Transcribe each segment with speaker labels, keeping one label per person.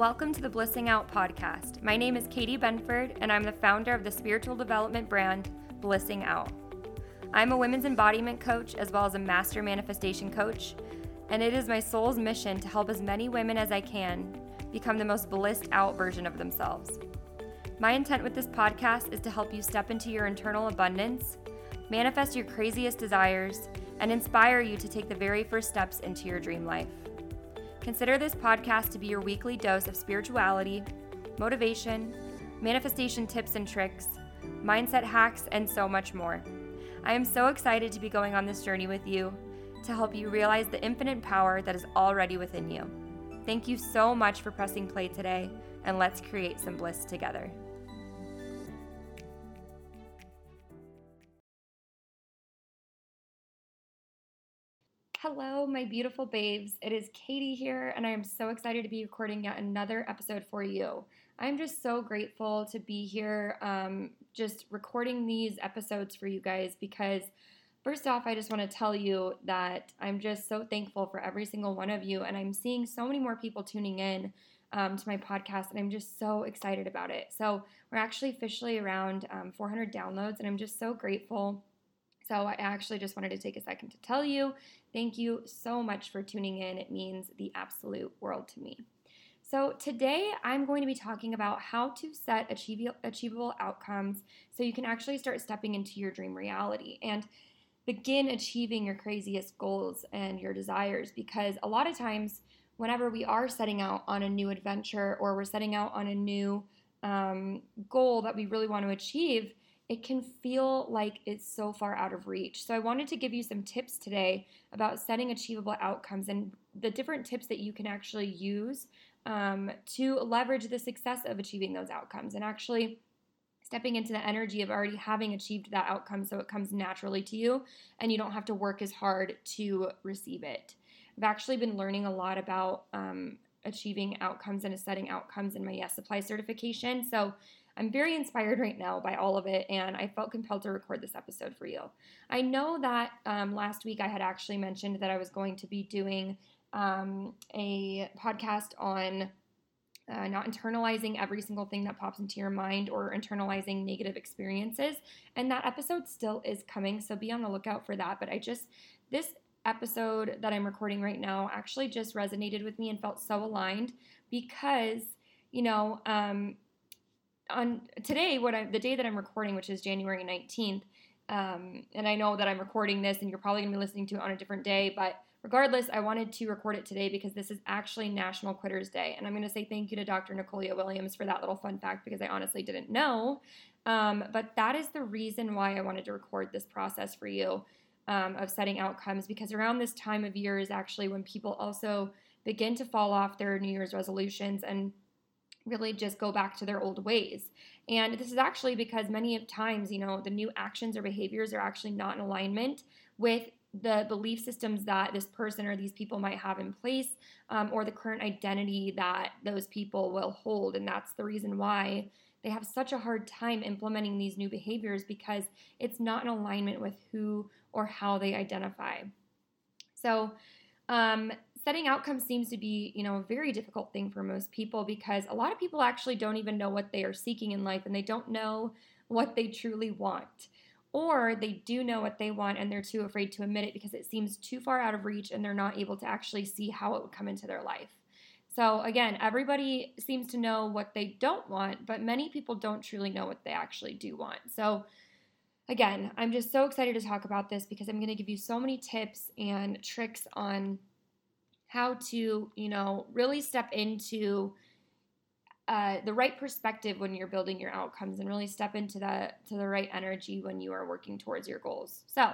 Speaker 1: Welcome to the Blissing Out podcast. My name is Katie Benford, and I'm the founder of the spiritual development brand Blissing Out. I'm a women's embodiment coach as well as a master manifestation coach, and it is my soul's mission to help as many women as I can become the most blissed out version of themselves. My intent with this podcast is to help you step into your internal abundance, manifest your craziest desires, and inspire you to take the very first steps into your dream life. Consider this podcast to be your weekly dose of spirituality, motivation, manifestation tips and tricks, mindset hacks, and so much more. I am so excited to be going on this journey with you to help you realize the infinite power that is already within you. Thank you so much for pressing play today, and let's create some bliss together. Hello, my beautiful babes. It is Katie here, and I am so excited to be recording yet another episode for you. I'm just so grateful to be here, um, just recording these episodes for you guys because, first off, I just want to tell you that I'm just so thankful for every single one of you, and I'm seeing so many more people tuning in um, to my podcast, and I'm just so excited about it. So, we're actually officially around um, 400 downloads, and I'm just so grateful. So, I actually just wanted to take a second to tell you Thank you so much for tuning in. It means the absolute world to me. So, today I'm going to be talking about how to set achievable outcomes so you can actually start stepping into your dream reality and begin achieving your craziest goals and your desires. Because a lot of times, whenever we are setting out on a new adventure or we're setting out on a new um, goal that we really want to achieve, it can feel like it's so far out of reach. So, I wanted to give you some tips today about setting achievable outcomes and the different tips that you can actually use um, to leverage the success of achieving those outcomes and actually stepping into the energy of already having achieved that outcome so it comes naturally to you and you don't have to work as hard to receive it. I've actually been learning a lot about um, achieving outcomes and setting outcomes in my Yes Supply certification. So, I'm very inspired right now by all of it, and I felt compelled to record this episode for you. I know that um, last week I had actually mentioned that I was going to be doing um, a podcast on uh, not internalizing every single thing that pops into your mind or internalizing negative experiences. And that episode still is coming, so be on the lookout for that. But I just, this episode that I'm recording right now actually just resonated with me and felt so aligned because, you know, um, on today, what I, the day that I'm recording, which is January 19th, um, and I know that I'm recording this and you're probably gonna be listening to it on a different day, but regardless, I wanted to record it today because this is actually National Quitters Day. And I'm gonna say thank you to Dr. Nicolia Williams for that little fun fact because I honestly didn't know. Um, but that is the reason why I wanted to record this process for you um, of setting outcomes because around this time of year is actually when people also begin to fall off their New Year's resolutions and really just go back to their old ways. And this is actually because many of times, you know, the new actions or behaviors are actually not in alignment with the belief systems that this person or these people might have in place um, or the current identity that those people will hold. And that's the reason why they have such a hard time implementing these new behaviors because it's not in alignment with who or how they identify. So, um, setting outcomes seems to be, you know, a very difficult thing for most people because a lot of people actually don't even know what they are seeking in life and they don't know what they truly want. Or they do know what they want and they're too afraid to admit it because it seems too far out of reach and they're not able to actually see how it would come into their life. So, again, everybody seems to know what they don't want, but many people don't truly know what they actually do want. So, again, I'm just so excited to talk about this because I'm going to give you so many tips and tricks on how to, you know, really step into uh, the right perspective when you're building your outcomes and really step into the to the right energy when you are working towards your goals. So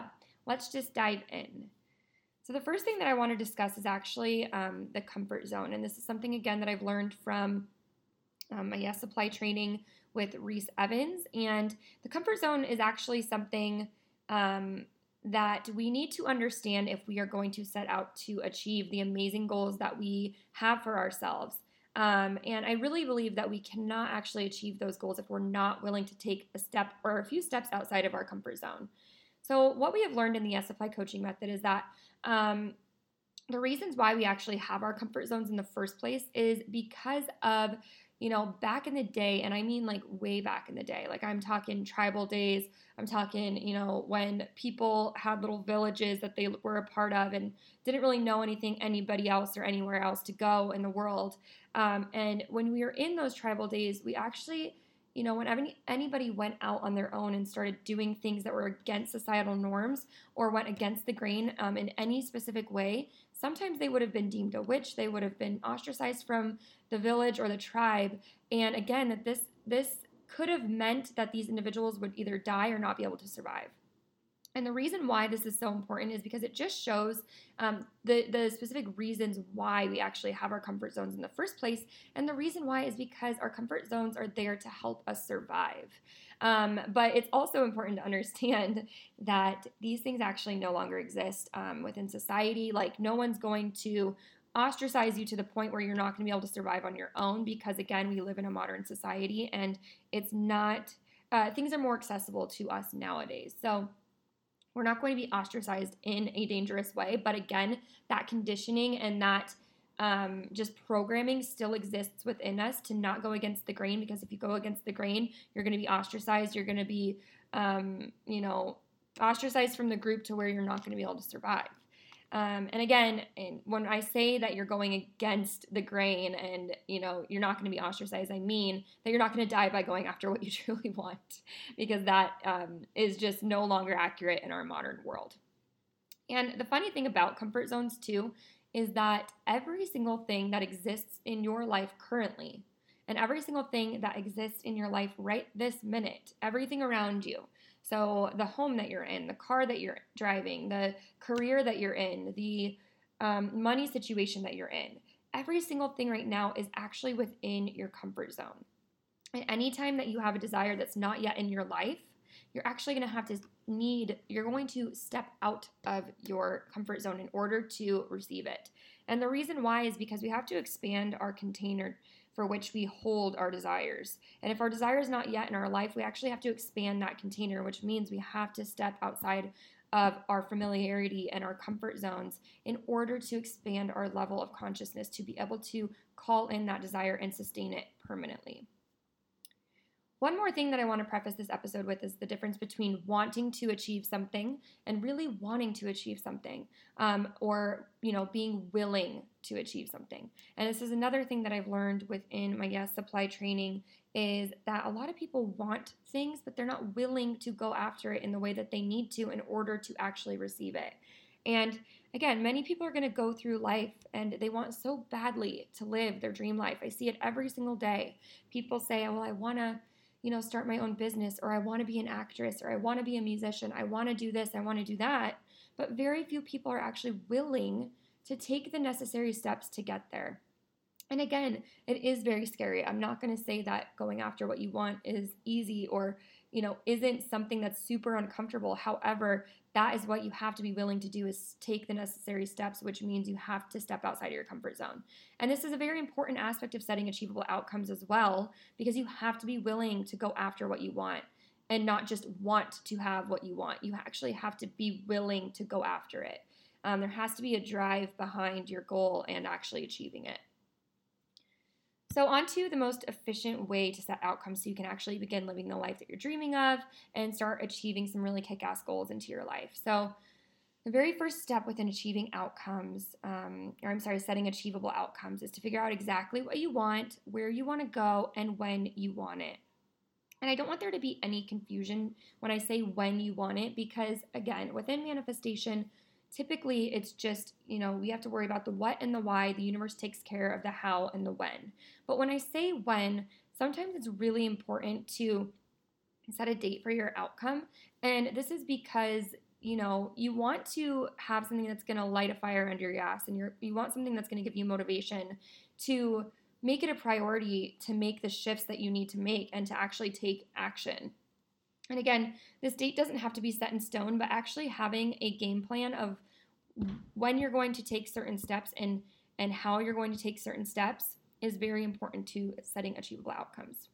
Speaker 1: let's just dive in. So the first thing that I want to discuss is actually um, the comfort zone, and this is something again that I've learned from um, my Yes Supply training with Reese Evans, and the comfort zone is actually something um, that we need to understand if we are going to set out to achieve the amazing goals that we have for ourselves. Um, and I really believe that we cannot actually achieve those goals if we're not willing to take a step or a few steps outside of our comfort zone. So, what we have learned in the SFI coaching method is that um, the reasons why we actually have our comfort zones in the first place is because of you know, back in the day, and I mean like way back in the day, like I'm talking tribal days, I'm talking, you know, when people had little villages that they were a part of and didn't really know anything, anybody else or anywhere else to go in the world. Um, and when we were in those tribal days, we actually, you know, whenever anybody went out on their own and started doing things that were against societal norms or went against the grain um, in any specific way, sometimes they would have been deemed a witch, they would have been ostracized from the village or the tribe. And again, that this this could have meant that these individuals would either die or not be able to survive. And the reason why this is so important is because it just shows um, the, the specific reasons why we actually have our comfort zones in the first place. And the reason why is because our comfort zones are there to help us survive. Um, but it's also important to understand that these things actually no longer exist um, within society. Like, no one's going to ostracize you to the point where you're not going to be able to survive on your own because, again, we live in a modern society and it's not, uh, things are more accessible to us nowadays. So, we're not going to be ostracized in a dangerous way. But again, that conditioning and that um, just programming still exists within us to not go against the grain because if you go against the grain, you're going to be ostracized. You're going to be, um, you know, ostracized from the group to where you're not going to be able to survive. Um, and again, when I say that you're going against the grain and you know you're not going to be ostracized, I mean that you're not going to die by going after what you truly want, because that um, is just no longer accurate in our modern world. And the funny thing about comfort zones too is that every single thing that exists in your life currently, and every single thing that exists in your life right this minute, everything around you, so, the home that you're in, the car that you're driving, the career that you're in, the um, money situation that you're in, every single thing right now is actually within your comfort zone. And anytime that you have a desire that's not yet in your life, you're actually going to have to need, you're going to step out of your comfort zone in order to receive it. And the reason why is because we have to expand our container for which we hold our desires. And if our desire is not yet in our life, we actually have to expand that container, which means we have to step outside of our familiarity and our comfort zones in order to expand our level of consciousness to be able to call in that desire and sustain it permanently. One more thing that I want to preface this episode with is the difference between wanting to achieve something and really wanting to achieve something, um, or you know, being willing to achieve something. And this is another thing that I've learned within my yes supply training is that a lot of people want things, but they're not willing to go after it in the way that they need to in order to actually receive it. And again, many people are going to go through life and they want so badly to live their dream life. I see it every single day. People say, "Well, I want to." You know, start my own business or I want to be an actress or I want to be a musician. I want to do this, I want to do that. But very few people are actually willing to take the necessary steps to get there. And again, it is very scary. I'm not going to say that going after what you want is easy or, you know, isn't something that's super uncomfortable. However, that is what you have to be willing to do is take the necessary steps which means you have to step outside of your comfort zone. And this is a very important aspect of setting achievable outcomes as well because you have to be willing to go after what you want and not just want to have what you want. You actually have to be willing to go after it. Um, there has to be a drive behind your goal and actually achieving it so, on to the most efficient way to set outcomes so you can actually begin living the life that you're dreaming of and start achieving some really kick ass goals into your life. So, the very first step within achieving outcomes, um, or I'm sorry, setting achievable outcomes, is to figure out exactly what you want, where you want to go, and when you want it. And I don't want there to be any confusion when I say when you want it, because again, within manifestation, typically it's just, you know, we have to worry about the what and the why. The universe takes care of the how and the when. But when I say when, sometimes it's really important to set a date for your outcome. And this is because you know you want to have something that's going to light a fire under your ass and you you want something that's going to give you motivation to make it a priority to make the shifts that you need to make and to actually take action and again, this date doesn't have to be set in stone, but actually having a game plan of when you're going to take certain steps and and how you're going to take certain steps is very important to setting achievable outcomes.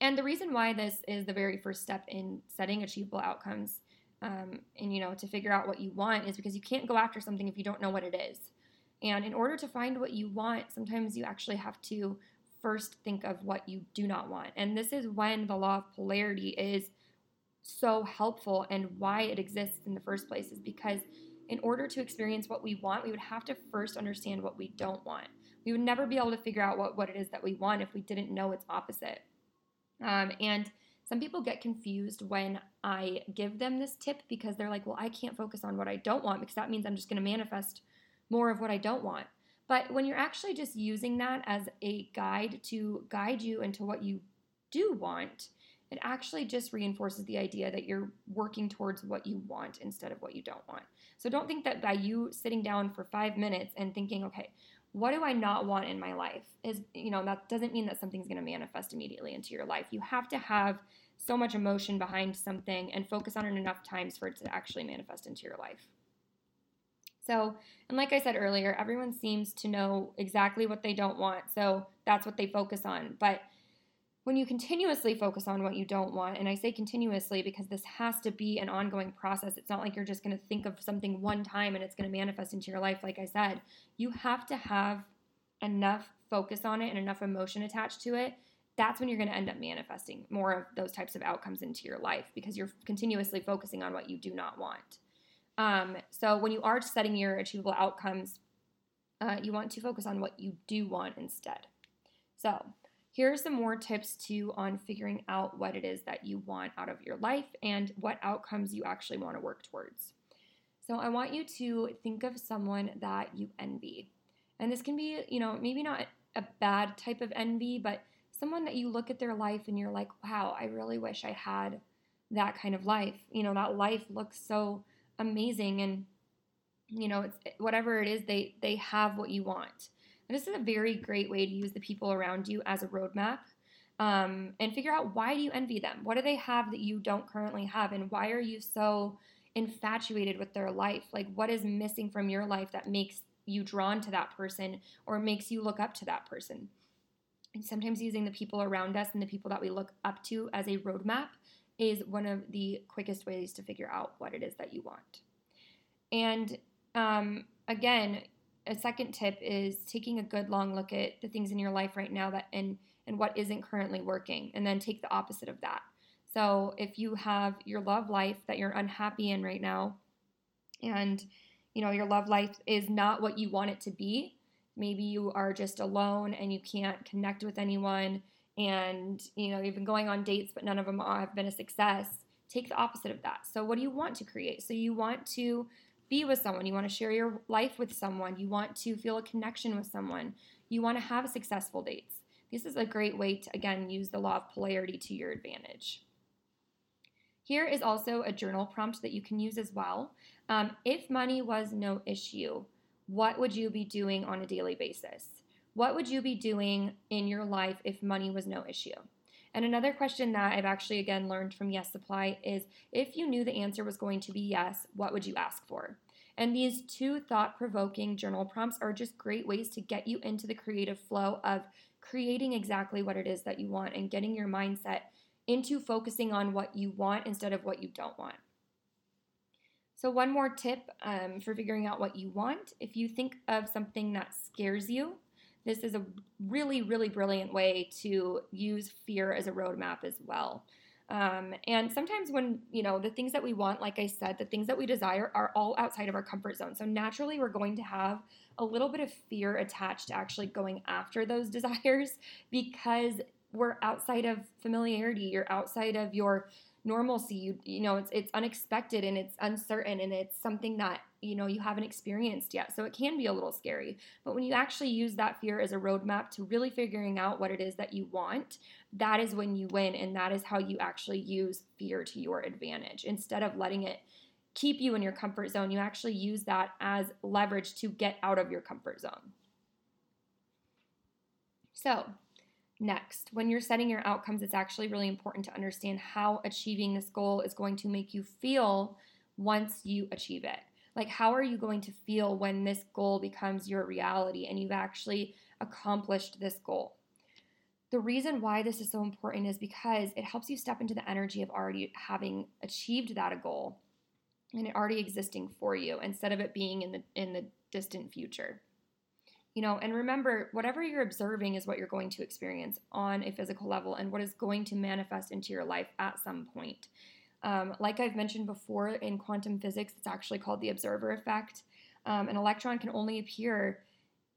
Speaker 1: And the reason why this is the very first step in setting achievable outcomes um, and you know to figure out what you want is because you can't go after something if you don't know what it is. And in order to find what you want, sometimes you actually have to first think of what you do not want. And this is when the law of polarity is so helpful and why it exists in the first place is because in order to experience what we want, we would have to first understand what we don't want. We would never be able to figure out what, what it is that we want if we didn't know its opposite. Um, and some people get confused when I give them this tip because they're like, well, I can't focus on what I don't want because that means I'm just going to manifest more of what I don't want. But when you're actually just using that as a guide to guide you into what you do want, it actually just reinforces the idea that you're working towards what you want instead of what you don't want. So don't think that by you sitting down for five minutes and thinking, okay, what do I not want in my life? Is, you know, that doesn't mean that something's to manifest immediately into your life. You have to have so much emotion behind something and focus on it enough times for it to actually manifest into your life. So, and like I said earlier, everyone seems to know exactly what they don't want. So that's what they focus on. But when you continuously focus on what you don't want, and I say continuously because this has to be an ongoing process, it's not like you're just going to think of something one time and it's going to manifest into your life, like I said. You have to have enough focus on it and enough emotion attached to it. That's when you're going to end up manifesting more of those types of outcomes into your life because you're continuously focusing on what you do not want. Um, so when you are setting your achievable outcomes, uh, you want to focus on what you do want instead. So, here are some more tips too on figuring out what it is that you want out of your life and what outcomes you actually want to work towards. So, I want you to think of someone that you envy. And this can be, you know, maybe not a bad type of envy, but someone that you look at their life and you're like, wow, I really wish I had that kind of life. You know, that life looks so amazing and you know, it's whatever it is, they they have what you want. And this is a very great way to use the people around you as a roadmap um, and figure out why do you envy them? What do they have that you don't currently have? And why are you so infatuated with their life? Like, what is missing from your life that makes you drawn to that person or makes you look up to that person? And sometimes using the people around us and the people that we look up to as a roadmap is one of the quickest ways to figure out what it is that you want. And um, again, a second tip is taking a good long look at the things in your life right now that and and what isn't currently working and then take the opposite of that. So if you have your love life that you're unhappy in right now and you know your love life is not what you want it to be, maybe you are just alone and you can't connect with anyone and you know you've been going on dates but none of them have been a success, take the opposite of that. So what do you want to create? So you want to be with someone, you want to share your life with someone, you want to feel a connection with someone, you want to have successful dates. This is a great way to, again, use the law of polarity to your advantage. Here is also a journal prompt that you can use as well. Um, if money was no issue, what would you be doing on a daily basis? What would you be doing in your life if money was no issue? And another question that I've actually again learned from Yes Supply is if you knew the answer was going to be yes, what would you ask for? And these two thought provoking journal prompts are just great ways to get you into the creative flow of creating exactly what it is that you want and getting your mindset into focusing on what you want instead of what you don't want. So, one more tip um, for figuring out what you want if you think of something that scares you, this is a really, really brilliant way to use fear as a roadmap as well. Um, and sometimes when, you know, the things that we want, like I said, the things that we desire are all outside of our comfort zone. So naturally, we're going to have a little bit of fear attached to actually going after those desires because we're outside of familiarity, you're outside of your normalcy you you know it's it's unexpected and it's uncertain and it's something that you know you haven't experienced yet. So it can be a little scary. But when you actually use that fear as a roadmap to really figuring out what it is that you want that is when you win and that is how you actually use fear to your advantage. Instead of letting it keep you in your comfort zone you actually use that as leverage to get out of your comfort zone. So Next, when you're setting your outcomes, it's actually really important to understand how achieving this goal is going to make you feel once you achieve it. Like, how are you going to feel when this goal becomes your reality and you've actually accomplished this goal? The reason why this is so important is because it helps you step into the energy of already having achieved that goal and it already existing for you instead of it being in the in the distant future. You know, and remember, whatever you're observing is what you're going to experience on a physical level and what is going to manifest into your life at some point. Um, like I've mentioned before in quantum physics, it's actually called the observer effect. Um, an electron can only appear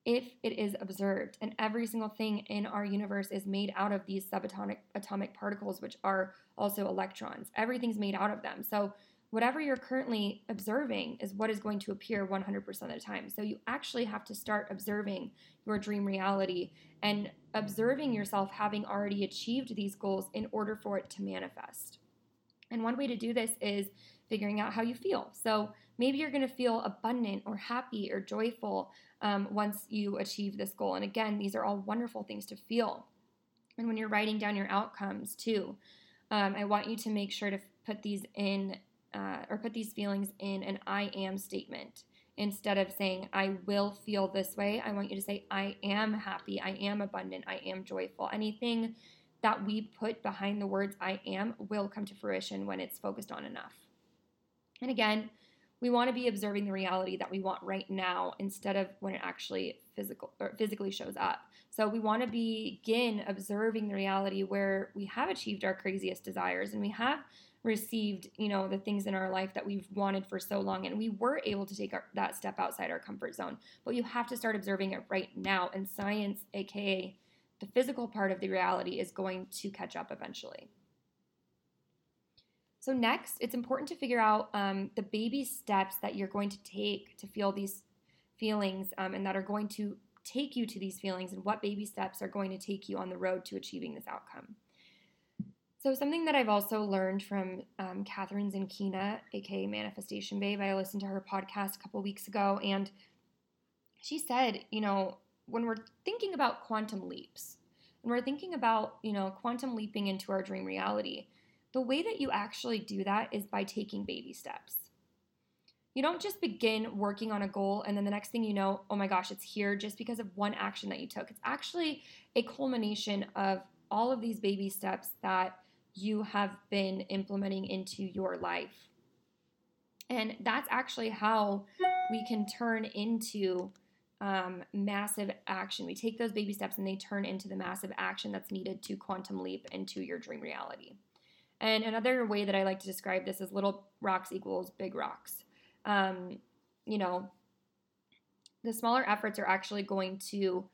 Speaker 1: if it is observed. And every single thing in our universe is made out of these subatomic atomic particles, which are also electrons. Everything's made out of them. So whatever you're currently observing is what is going to appear 100% of the time. So you actually have to start observing your dream reality and observing yourself having already achieved these goals in order for it to manifest. And one way to do this is figuring out how you feel. So maybe you're going to feel abundant or happy or joyful um, once you achieve this goal. And again, these are all wonderful things to feel. And when you're writing down your outcomes too, um, I want you to make sure to put these in uh, or put these feelings in an I am statement. Instead of saying, I will feel this way, I want you to say, I am happy, I am abundant, I am joyful. Anything that we put behind the words I am will come to fruition when it's focused on enough. And again, we want to be observing the reality that we want right now instead of when it actually physical or physically shows up. So we want to begin observing the reality where we have achieved our craziest desires and we have received, you know, the things in our life that we've wanted for so long and we were able to take our, that step outside our comfort zone. But you have to start observing it right now and science aka the physical part of the reality is going to catch up eventually. So, next, it's important to figure out um, the baby steps that you're going to take to feel these feelings um, and that are going to take you to these feelings, and what baby steps are going to take you on the road to achieving this outcome. So, something that I've also learned from um, Kathrin Zenkina, aka Manifestation Babe, I listened to her podcast a couple weeks ago, and she said, you know, when we're thinking about quantum leaps, and we're thinking about, you know, quantum leaping into our dream reality, the way that you actually do that is by taking baby steps. You don't just begin working on a goal and then the next thing you know, oh my gosh, it's here just because of one action that you took. It's actually a culmination of all of these baby steps that you have been implementing into your life. And that's actually how we can turn into um, massive action. We take those baby steps and they turn into the massive action that's needed to quantum leap into your dream reality. And another way that I like to describe this is little rocks equals big rocks. Um, you know, the smaller efforts are actually going to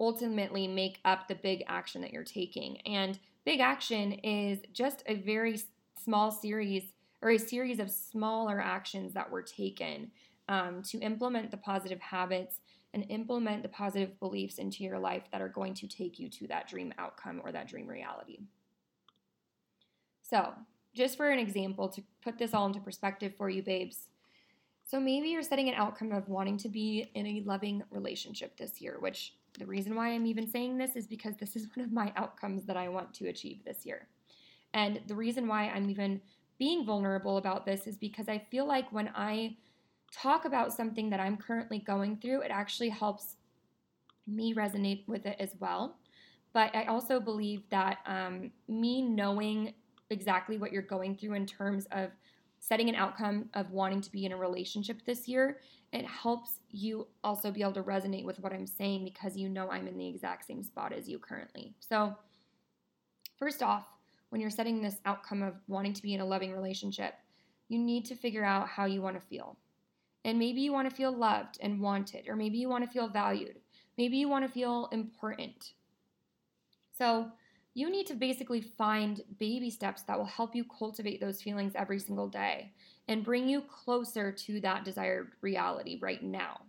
Speaker 1: ultimately make up the big action that you're taking. And big action is just a very small series or a series of smaller actions that were taken um, to implement the positive habits and implement the positive beliefs into your life that are going to take you to that dream outcome or that dream reality. So, just for an example, to put this all into perspective for you, babes. So, maybe you're setting an outcome of wanting to be in a loving relationship this year, which the reason why I'm even saying this is because this is one of my outcomes that I want to achieve this year. And the reason why I'm even being vulnerable about this is because I feel like when I talk about something that I'm currently going through, it actually helps me resonate with it as well. But I also believe that um, me knowing exactly what you're going through in terms of setting an outcome of wanting to be in a relationship this year, it helps you also be able to resonate with what I'm saying because you know I'm in the exact same spot as you currently. So, first off, when you're setting this outcome of wanting to be in a loving relationship, you need to figure out how you want to feel. And maybe you want to feel loved and wanted, or maybe you want to feel valued. Maybe you want to feel important. So, you need to basically find baby steps that will help you cultivate those feelings every single day and bring you closer to that desired reality right now.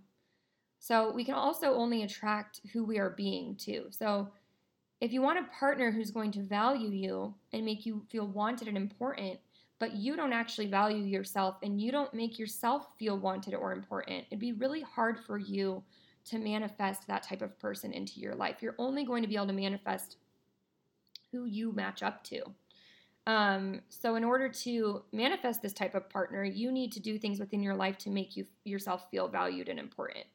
Speaker 1: So, we can also only attract who we are being too. So, if you want a partner who's going to value you and make you feel wanted and important, but you don't actually value yourself and you don't make yourself feel wanted or important, it'd be really hard for you to manifest that type of person into your life. You're only going to be able to manifest who you match up to. Um, so, in order to manifest this type of partner, you need to do things within your life to make you yourself feel valued and important.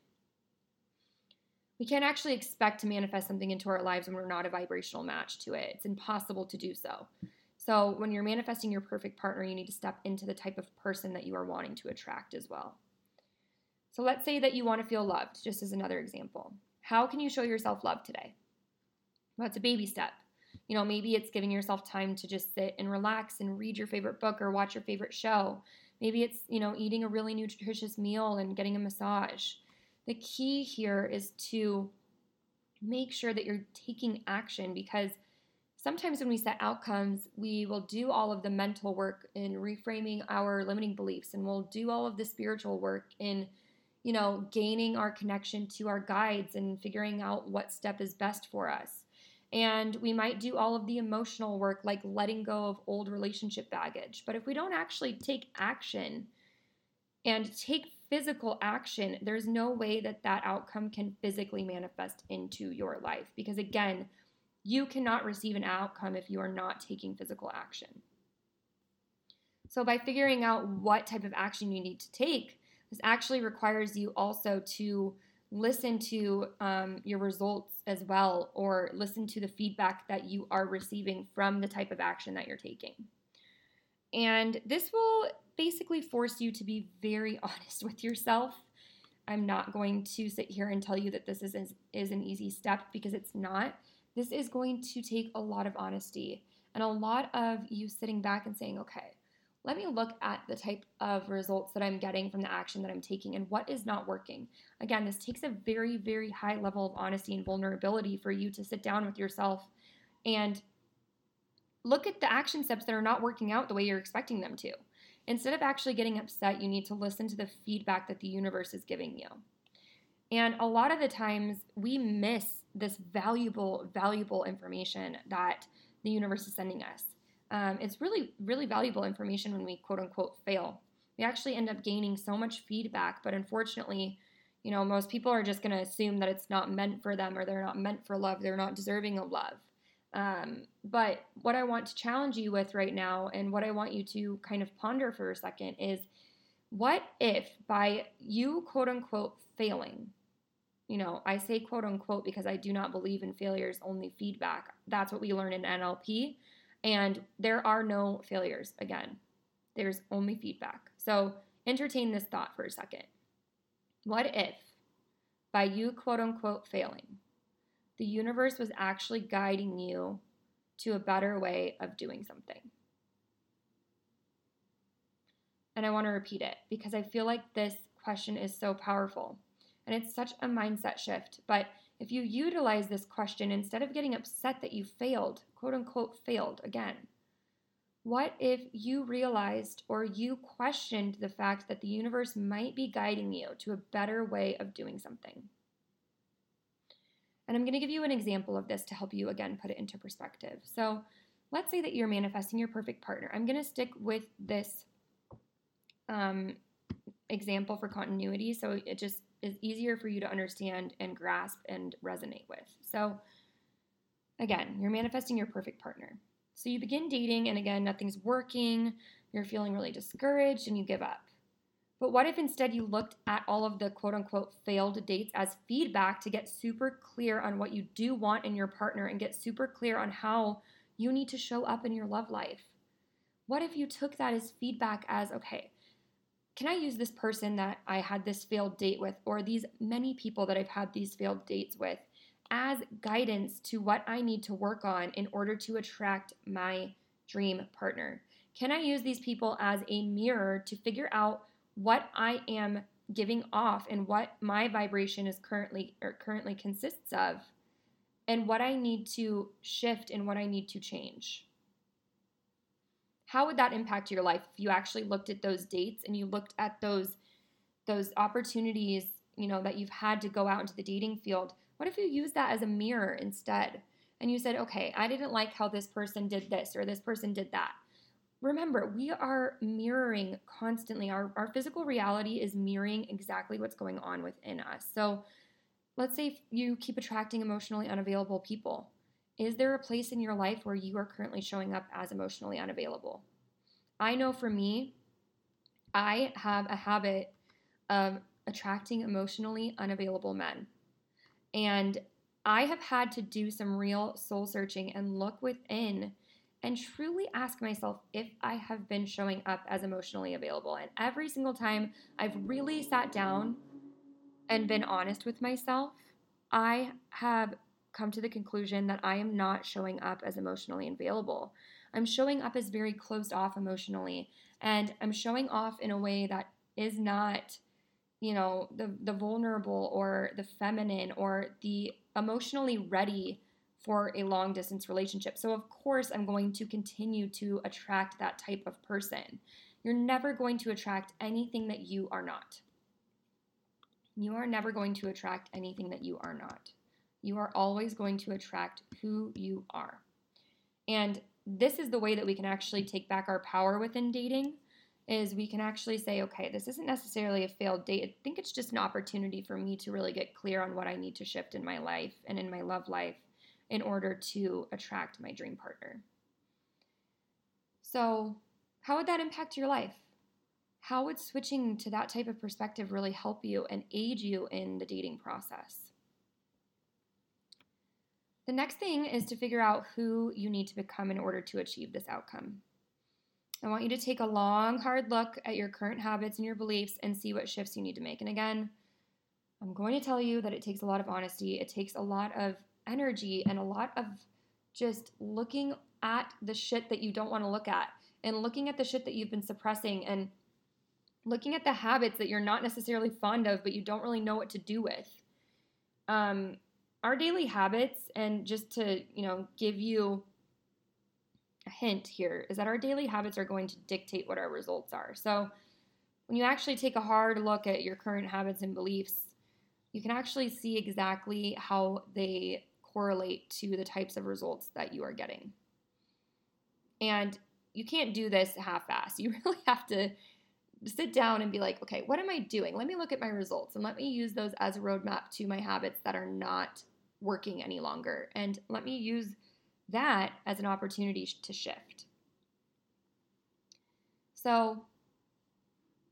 Speaker 1: We can't actually expect to manifest something into our lives when we're not a vibrational match to it. It's impossible to do so. So, when you're manifesting your perfect partner, you need to step into the type of person that you are wanting to attract as well. So, let's say that you want to feel loved, just as another example. How can you show yourself love today? Well, a baby step. You know, maybe it's giving yourself time to just sit and relax and read your favorite book or watch your favorite show. Maybe it's, you know, eating a really nutritious meal and getting a massage. The key here is to make sure that you're taking action because sometimes when we set outcomes, we will do all of the mental work in reframing our limiting beliefs and we'll do all of the spiritual work in, you know, gaining our connection to our guides and figuring out what step is best for us. And we might do all of the emotional work, like letting go of old relationship baggage. But if we don't actually take action and take physical action, there's no way that that outcome can physically manifest into your life. Because again, you cannot receive an outcome if you are not taking physical action. So, by figuring out what type of action you need to take, this actually requires you also to listen to um, your results as well, or listen to the feedback that you are receiving from the type of action that you're taking. And this will basically force you to be very honest with yourself. I'm not going to sit here and tell you that this is, is an easy step because it's not. This is going to take a lot of honesty and a lot of you sitting back and saying, okay, let me look at the type of results that I'm getting from the action that I'm taking and what is not working. Again, this takes a very, very high level of honesty and vulnerability for you to sit down with yourself and look at the action steps that are not working out the way you're expecting them to. Instead of actually getting upset, you need to listen to the feedback that the universe is giving you. And a lot of the times we miss this valuable, valuable information that the universe is sending us. Um, it's really, really valuable information when we quote unquote fail. We actually end up gaining so much feedback, but unfortunately, you know, most people are just going to assume that it's not meant for them or they're not meant for love, they're not deserving of love. Um, but what I want to challenge you with right now, and what I want you to kind of ponder for a second, is what if by you quote unquote failing, you know, I say quote unquote because I do not believe in failures, only feedback. That's what we learn in NLP. And there are no failures, again, there's only feedback. So entertain this thought for a second. What if, by you quote unquote failing, the universe was actually guiding you to a better way of doing something? And I want to repeat it because I feel like this question is so powerful. And it's such a mindset shift. But if you utilize this question instead of getting upset that you failed, quote unquote, failed again, what if you realized or you questioned the fact that the universe might be guiding you to a better way of doing something? And I'm going to give you an example of this to help you again put it into perspective. So, let's say that you're manifesting your perfect partner. I'm going to stick with this um, example for continuity so it just is easier for you to understand and grasp and resonate with. So, again, you're manifesting your perfect partner. So, you begin dating, and again, nothing's working, you're feeling really discouraged, and you give up. But what if instead you looked at all of the quote unquote failed dates as feedback to get super clear on what you do want in your partner and get super clear on how you need to show up in your love life? What if you took that as feedback as, okay, can I use this person that I had this failed date with, or these many people that I've had these failed dates with, as guidance to what I need to work on in order to attract my dream partner? Can I use these people as a mirror to figure out what I am giving off and what my vibration is currently or currently consists of and what I need to shift and what I need to change? How would that impact your life if you actually looked at those dates and you looked at those those opportunities you know that you've had to go out into the dating field? What if you use that as a mirror instead and you said okay i didn't like how this person did this or this person did that. Remember we are mirroring constantly. Our, our physical reality is mirroring exactly what's going on within us. So let's say you keep attracting emotionally unavailable people is there a place in your life where you are currently showing up as emotionally unavailable? I know for me, I have a habit of attracting emotionally unavailable men. And I have had to do some real soul searching and look within and truly ask myself if I have been showing up as emotionally available. And every single time I've really sat down and been honest with myself, I have come to the conclusion that I am not showing up as emotionally available. I'm showing up as very closed off emotionally, and I'm showing off in a way that is not, you know, the the vulnerable or the feminine or the emotionally ready for a long distance relationship. So, of course, I'm going to continue to attract that type of person. You're never going to attract anything that you are not. You are never going to attract anything that you are not. You are always going to attract who you are. And this is the way that we can actually take back our power within dating is we can actually say okay this isn't necessarily a failed date i think it's just an opportunity for me to really get clear on what i need to shift in my life and in my love life in order to attract my dream partner. So, how would that impact your life? How would switching to that type of perspective really help you and aid you in the dating process? The next thing is to figure out who you need to become in order to achieve this outcome. I want you to take a long, hard look at your current habits and your beliefs and see what shifts you need to make. And again, I'm going to tell you that it takes a lot of honesty. It takes a lot of energy and a lot of just looking at the shit that you don't want to look at and looking at the shit that you've been suppressing and looking at the habits that you're not necessarily fond of but you don't really know what to do with um, our daily habits and just to you know give you a hint here is that our daily habits are going to dictate what our results are so when you actually take a hard look at your current habits and beliefs you can actually see exactly how they correlate to the types of results that you are getting. And you can't do this half ass. You really have to sit down and be like, okay, what am I doing? Let me look at my results and let me use those as a roadmap to my habits that are not working any longer. And let me use that as an opportunity to shift. So,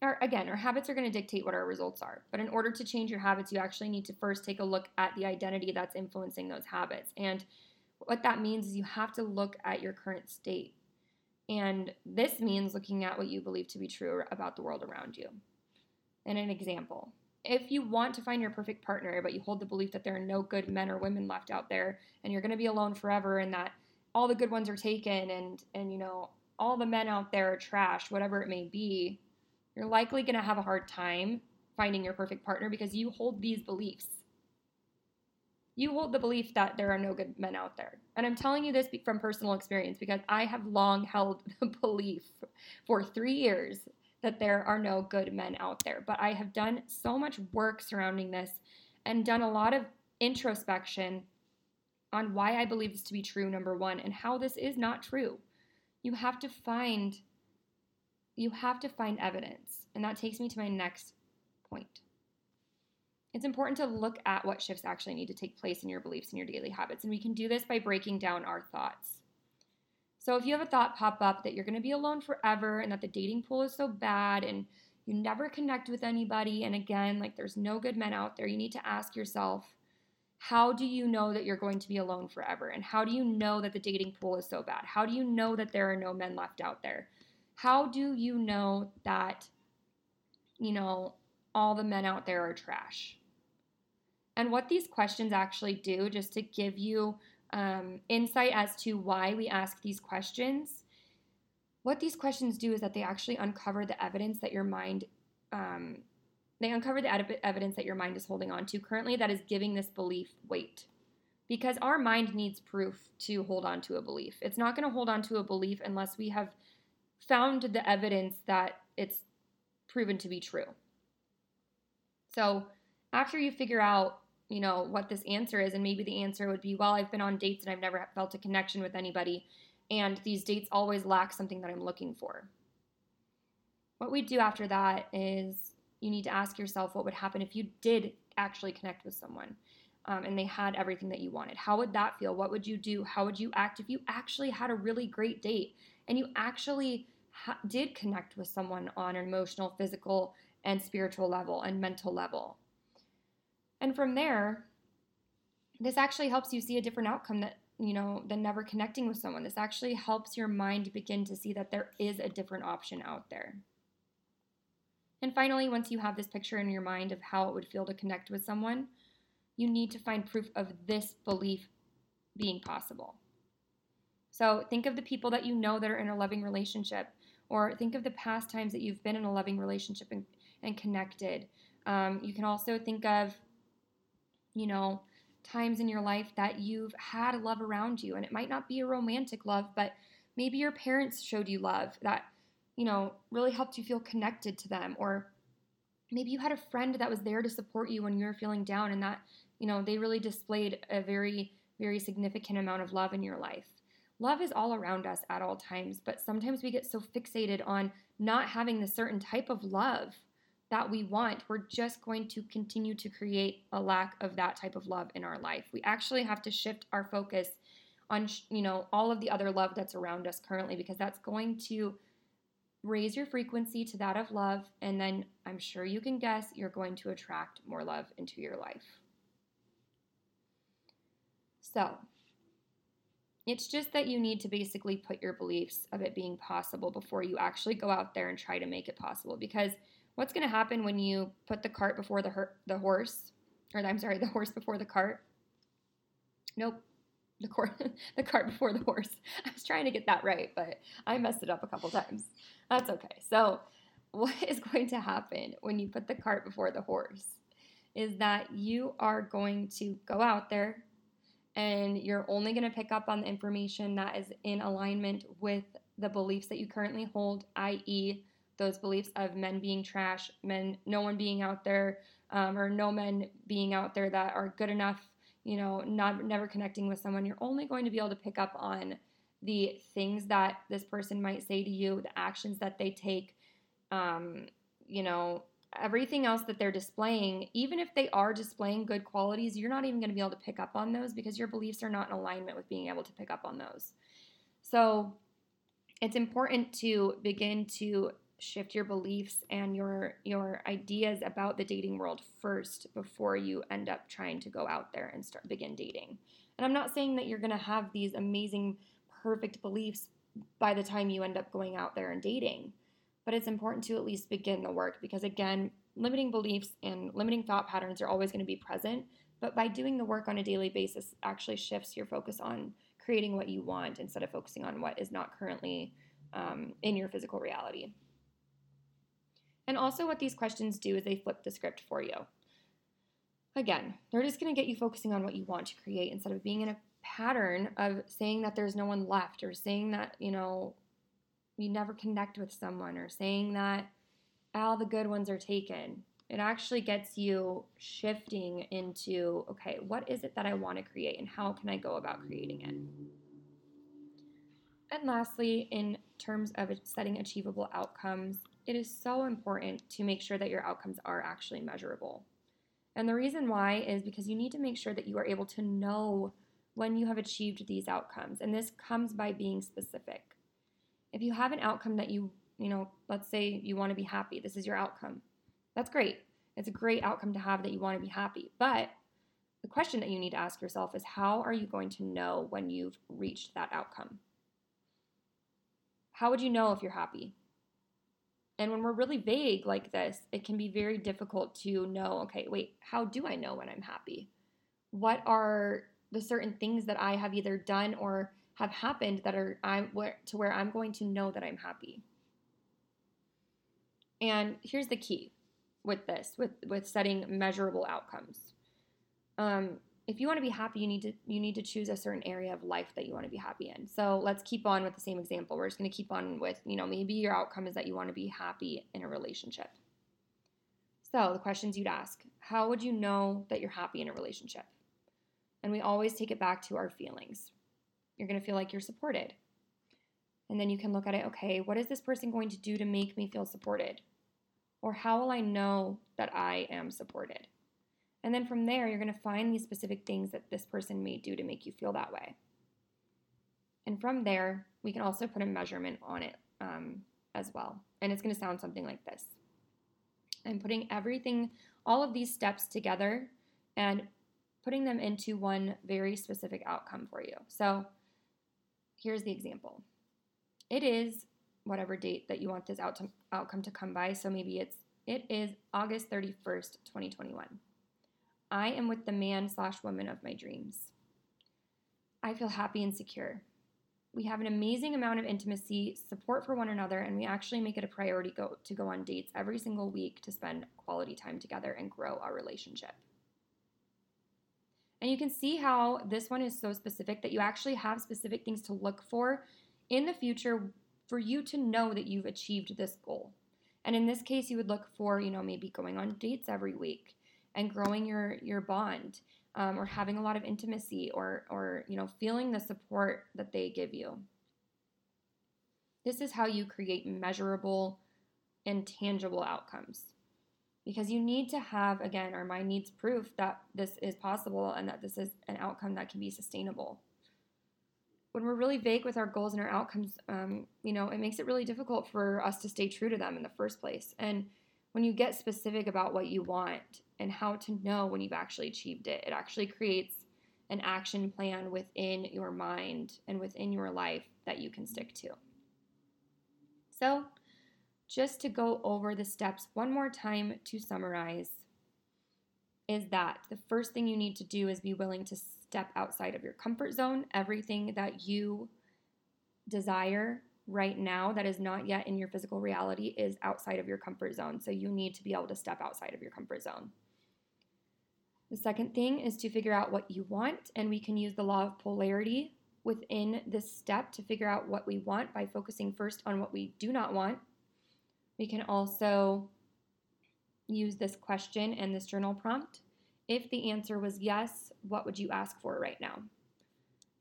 Speaker 1: our, again, our habits are going to dictate what our results are. But in order to change your habits, you actually need to first take a look at the identity that's influencing those habits. And what that means is you have to look at your current state. And this means looking at what you believe to be true about the world around you. And an example if you want to find your perfect partner, but you hold the belief that there are no good men or women left out there and you're going to be alone forever and that all the good ones are taken and, and you know, all the men out there are trash, whatever it may be, you're likely going to have a hard time finding your perfect partner because you hold these beliefs. You hold the belief that there are no good men out there. And I'm telling you this from personal experience because I have long held the belief for three years that there are no good men out there. But I have done so much work surrounding this and done a lot of introspection on why I believe this to be true, number one, and how this is not true. You have to find you have to find evidence. And that takes me to my next point. It's important to look at what shifts actually need to take place in your beliefs and your daily habits. And we can do this by breaking down our thoughts. So if you have a thought pop up that you're going to be alone forever and that the dating pool is so bad and you never connect with anybody, and again, like there's no good men out there, you need to ask yourself, how do you know that you're going to be alone forever? And how do you know that the dating pool is so bad? How do you know that there are no men left out there? How do you know that, you know, all the men out there are trash? And what these questions actually do, just to give you um, insight as to why we ask these questions, what these questions do is that they actually uncover the evidence that your mind, um, they uncover the ed- evidence that your mind is holding on to currently that is giving this belief weight. Because our mind needs proof to hold on to a belief. It's not going to hold on to a belief unless we have found the evidence that it's proven to be true. So, after you figure out, you know, what this answer is, and maybe the answer would be, well, I've been on dates and I've never felt a connection with anybody, and these dates always lack something that I'm looking for. What we do after that is you need to ask yourself what would happen if you did actually connect with someone um, and they had everything that you wanted. How would that feel? What would you do? How would you act if you actually had a really great date and you actually ha- did connect with someone on an emotional, physical, and spiritual level and mental level. And from there, this actually helps you see a different outcome that you know, than never connecting with someone. This actually helps your mind begin to see that there is a different option out there. And finally, once you have this picture in your mind of how it would feel to connect with someone, you need to find proof of this belief being possible. So think of the people that you know that are in a loving relationship, or think of the past times that you've been in a loving relationship and, and connected. Um, you can also think of, you know, times in your life that you've had love around you. And it might not be a romantic love, but maybe your parents showed you love that, you know, really helped you feel connected to them. Or maybe you had a friend that was there to support you when you were feeling down and that, you know, they really displayed a very, very significant amount of love in your life. Love is all around us at all times, but sometimes we get so fixated on not having the certain type of love that we want, we're just going to continue to create a lack of that type of love in our life. We actually have to shift our focus on, you know, all of the other love that's around us currently because that's going to raise your frequency to that of love and then I'm sure you can guess you're going to attract more love into your life. So, it's just that you need to basically put your beliefs of it being possible before you actually go out there and try to make it possible because what's going to happen when you put the cart before the her- the horse or I'm sorry, the horse before the cart? Nope. The cor- the cart before the horse. I was trying to get that right, but I messed it up a couple times. That's okay. So, what is going to happen when you put the cart before the horse is that you are going to go out there and you're only going to pick up on the information that is in alignment with the beliefs that you currently hold, i.e., those beliefs of men being trash, men, no one being out there, um, or no men being out there that are good enough, you know, not never connecting with someone, you're only going to be able to pick up on the things that this person might say to you, the actions that they take, um, you know, everything else that they're displaying, even if they are displaying good qualities, you're not even going to be able to pick up on those because your beliefs are not in alignment with being able to pick up on those. So it's important to begin to shift your beliefs and your your ideas about the dating world first before you end up trying to go out there and start begin dating. And I'm not saying that you're going to have these amazing perfect beliefs by the time you end up going out there and dating. But it's important to at least begin the work because again, limiting beliefs and limiting thought patterns are always going to be present, but by doing the work on a daily basis actually shifts your focus on creating what you want instead of focusing on what is not currently um, in your physical reality. And also, what these questions do is they flip the script for you. Again, they're just going to get you focusing on what you want to create instead of being in a pattern of saying that there's no one left or saying that, you know, you never connect with someone or saying that all the good ones are taken. It actually gets you shifting into okay, what is it that I want to create and how can I go about creating it? And lastly, in terms of setting achievable outcomes, it is so important to make sure that your outcomes are actually measurable. And the reason why is because you need to make sure that you are able to know when you have achieved these outcomes. And this comes by being specific. If you have an outcome that you, you know, let's say you want to be happy, this is your outcome. That's great. It's a great outcome to have that you want to be happy. But the question that you need to ask yourself is how are you going to know when you've reached that outcome? How would you know if you're happy? And when we're really vague like this, it can be very difficult to know okay, wait, how do I know when I'm happy? What are the certain things that I have either done or have happened that are I'm where to where I'm going to know that I'm happy. And here's the key with this, with with setting measurable outcomes. Um, if you want to be happy, you need to you need to choose a certain area of life that you want to be happy in. So let's keep on with the same example. We're just going to keep on with, you know, maybe your outcome is that you want to be happy in a relationship. So the questions you'd ask, how would you know that you're happy in a relationship? And we always take it back to our feelings. You're going to feel like you're supported. And then you can look at it, okay, what is this person going to do to make me feel supported? Or how will I know that I am supported? And then from there, you're going to find these specific things that this person may do to make you feel that way. And from there, we can also put a measurement on it um, as well. And it's going to sound something like this I'm putting everything, all of these steps together and putting them into one very specific outcome for you. So here's the example it is whatever date that you want this out outcome to come by. So maybe it's it is August 31st, 2021. I am with the man slash woman of my dreams. I feel happy and secure. We have an amazing amount of intimacy, support for one another, and we actually make it a priority go, to go on dates every single week to spend quality time together and grow our relationship. And you can see how this one is so specific that you actually have specific things to look for in the future for you to know that you've achieved this goal. And in this case, you would look for, you know, maybe going on dates every week and growing your your bond, um, or having a lot of intimacy, or or you know, feeling the support that they give you. This is how you create measurable and tangible outcomes. Because you need to have, again, our mind needs proof that this is possible and that this is an outcome that can be sustainable when we're really vague with our goals and our outcomes, um, you know, it makes it really difficult for us to stay true to them in the first place. And when you get specific about what you want and how to know when you've actually achieved it, it actually creates an action plan within your mind and within your life that you can stick to. So, just to go over the steps one more time to summarize, is that the first thing you need to do is be willing to step outside of your comfort zone. Everything that you desire right now that is not yet in your physical reality is outside of your comfort zone. So you need to be able to step outside of your comfort zone. The second thing is to figure out what you want, and we can use the law of polarity within this step to figure out what we want by focusing first on what we do not want. We can also use this question and this journal prompt if the answer was yes, what would you ask for right now?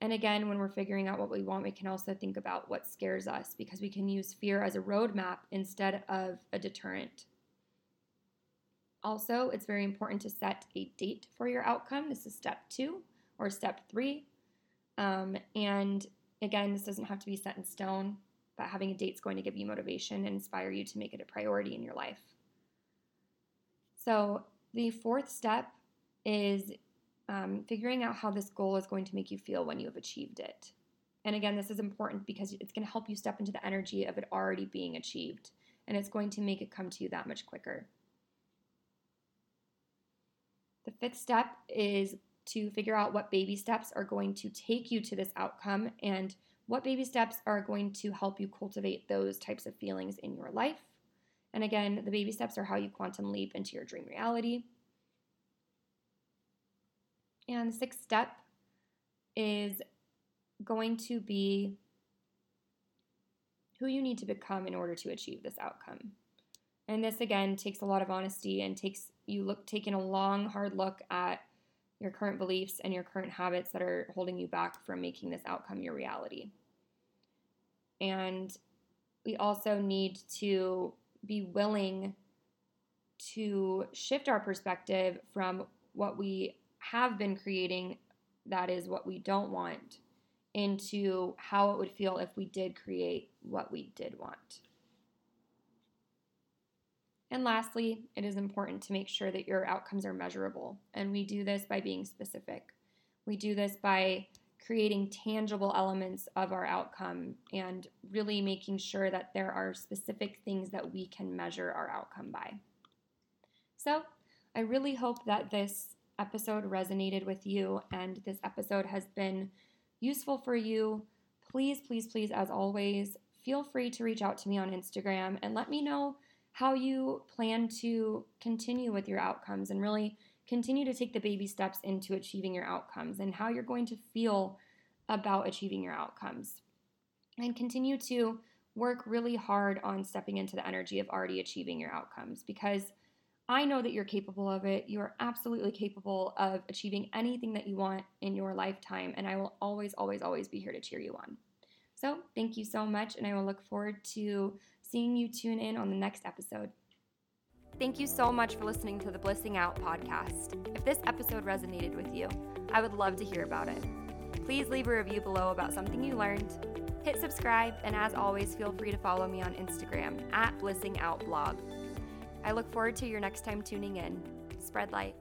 Speaker 1: And again, when we're figuring out what we want, we can also think about what scares us because we can use fear as a roadmap instead of a deterrent. Also, it's very important to set a date for your outcome. This is step two or step three. Um, and again, this doesn't have to be set in stone, but having a date is going to give you motivation and inspire you to make it a priority in your life. So, the fourth step is um, figuring out how this goal is going to make you feel when you have achieved it. And again, this is important because it's going to help you step into the energy of it already being achieved, and it's going to make it come to you that much quicker. The fifth step is to figure out what baby steps are going to take you to this outcome and what baby steps are going to help you cultivate those types of feelings in your life. And again, the baby steps are how you quantum leap into your dream reality. And the sixth step is going to be who you need to become in order to achieve this outcome. And this again takes a lot of honesty and takes you look taking a long hard look at your current beliefs and your current habits that are holding you back from making this outcome your reality. And we also need to be willing to shift our perspective from what we have been creating that is what we don't want into how it would feel if we did create what we did want. And lastly, it is important to make sure that your outcomes are measurable. And we do this by being specific. We do this by creating tangible elements of our outcome and really making sure that there are specific things that we can measure our outcome by. So, I really hope that this episode resonated with you and this episode has been useful for you, please, please, please, as always, feel free to reach out to me on Instagram and let me know how you plan to continue with your outcomes and really continue to take the baby steps into achieving your outcomes and how you're going to feel about achieving your outcomes. And continue to work really hard on stepping into the energy of already achieving your outcomes because I know that you're capable of it. You are absolutely capable of achieving anything that you want in your lifetime, and I will always, always, always be here to cheer you on. So, thank you so much, and I will look forward to seeing you tune in on the next episode. Thank you so much for listening to the Blissing Out podcast. If this episode resonated with you, I would love to hear about it. Please leave a review below about something you learned. Hit subscribe, and as always, feel free to follow me on Instagram at Blissing Out Blog. I look forward to your next time tuning in. Spread light.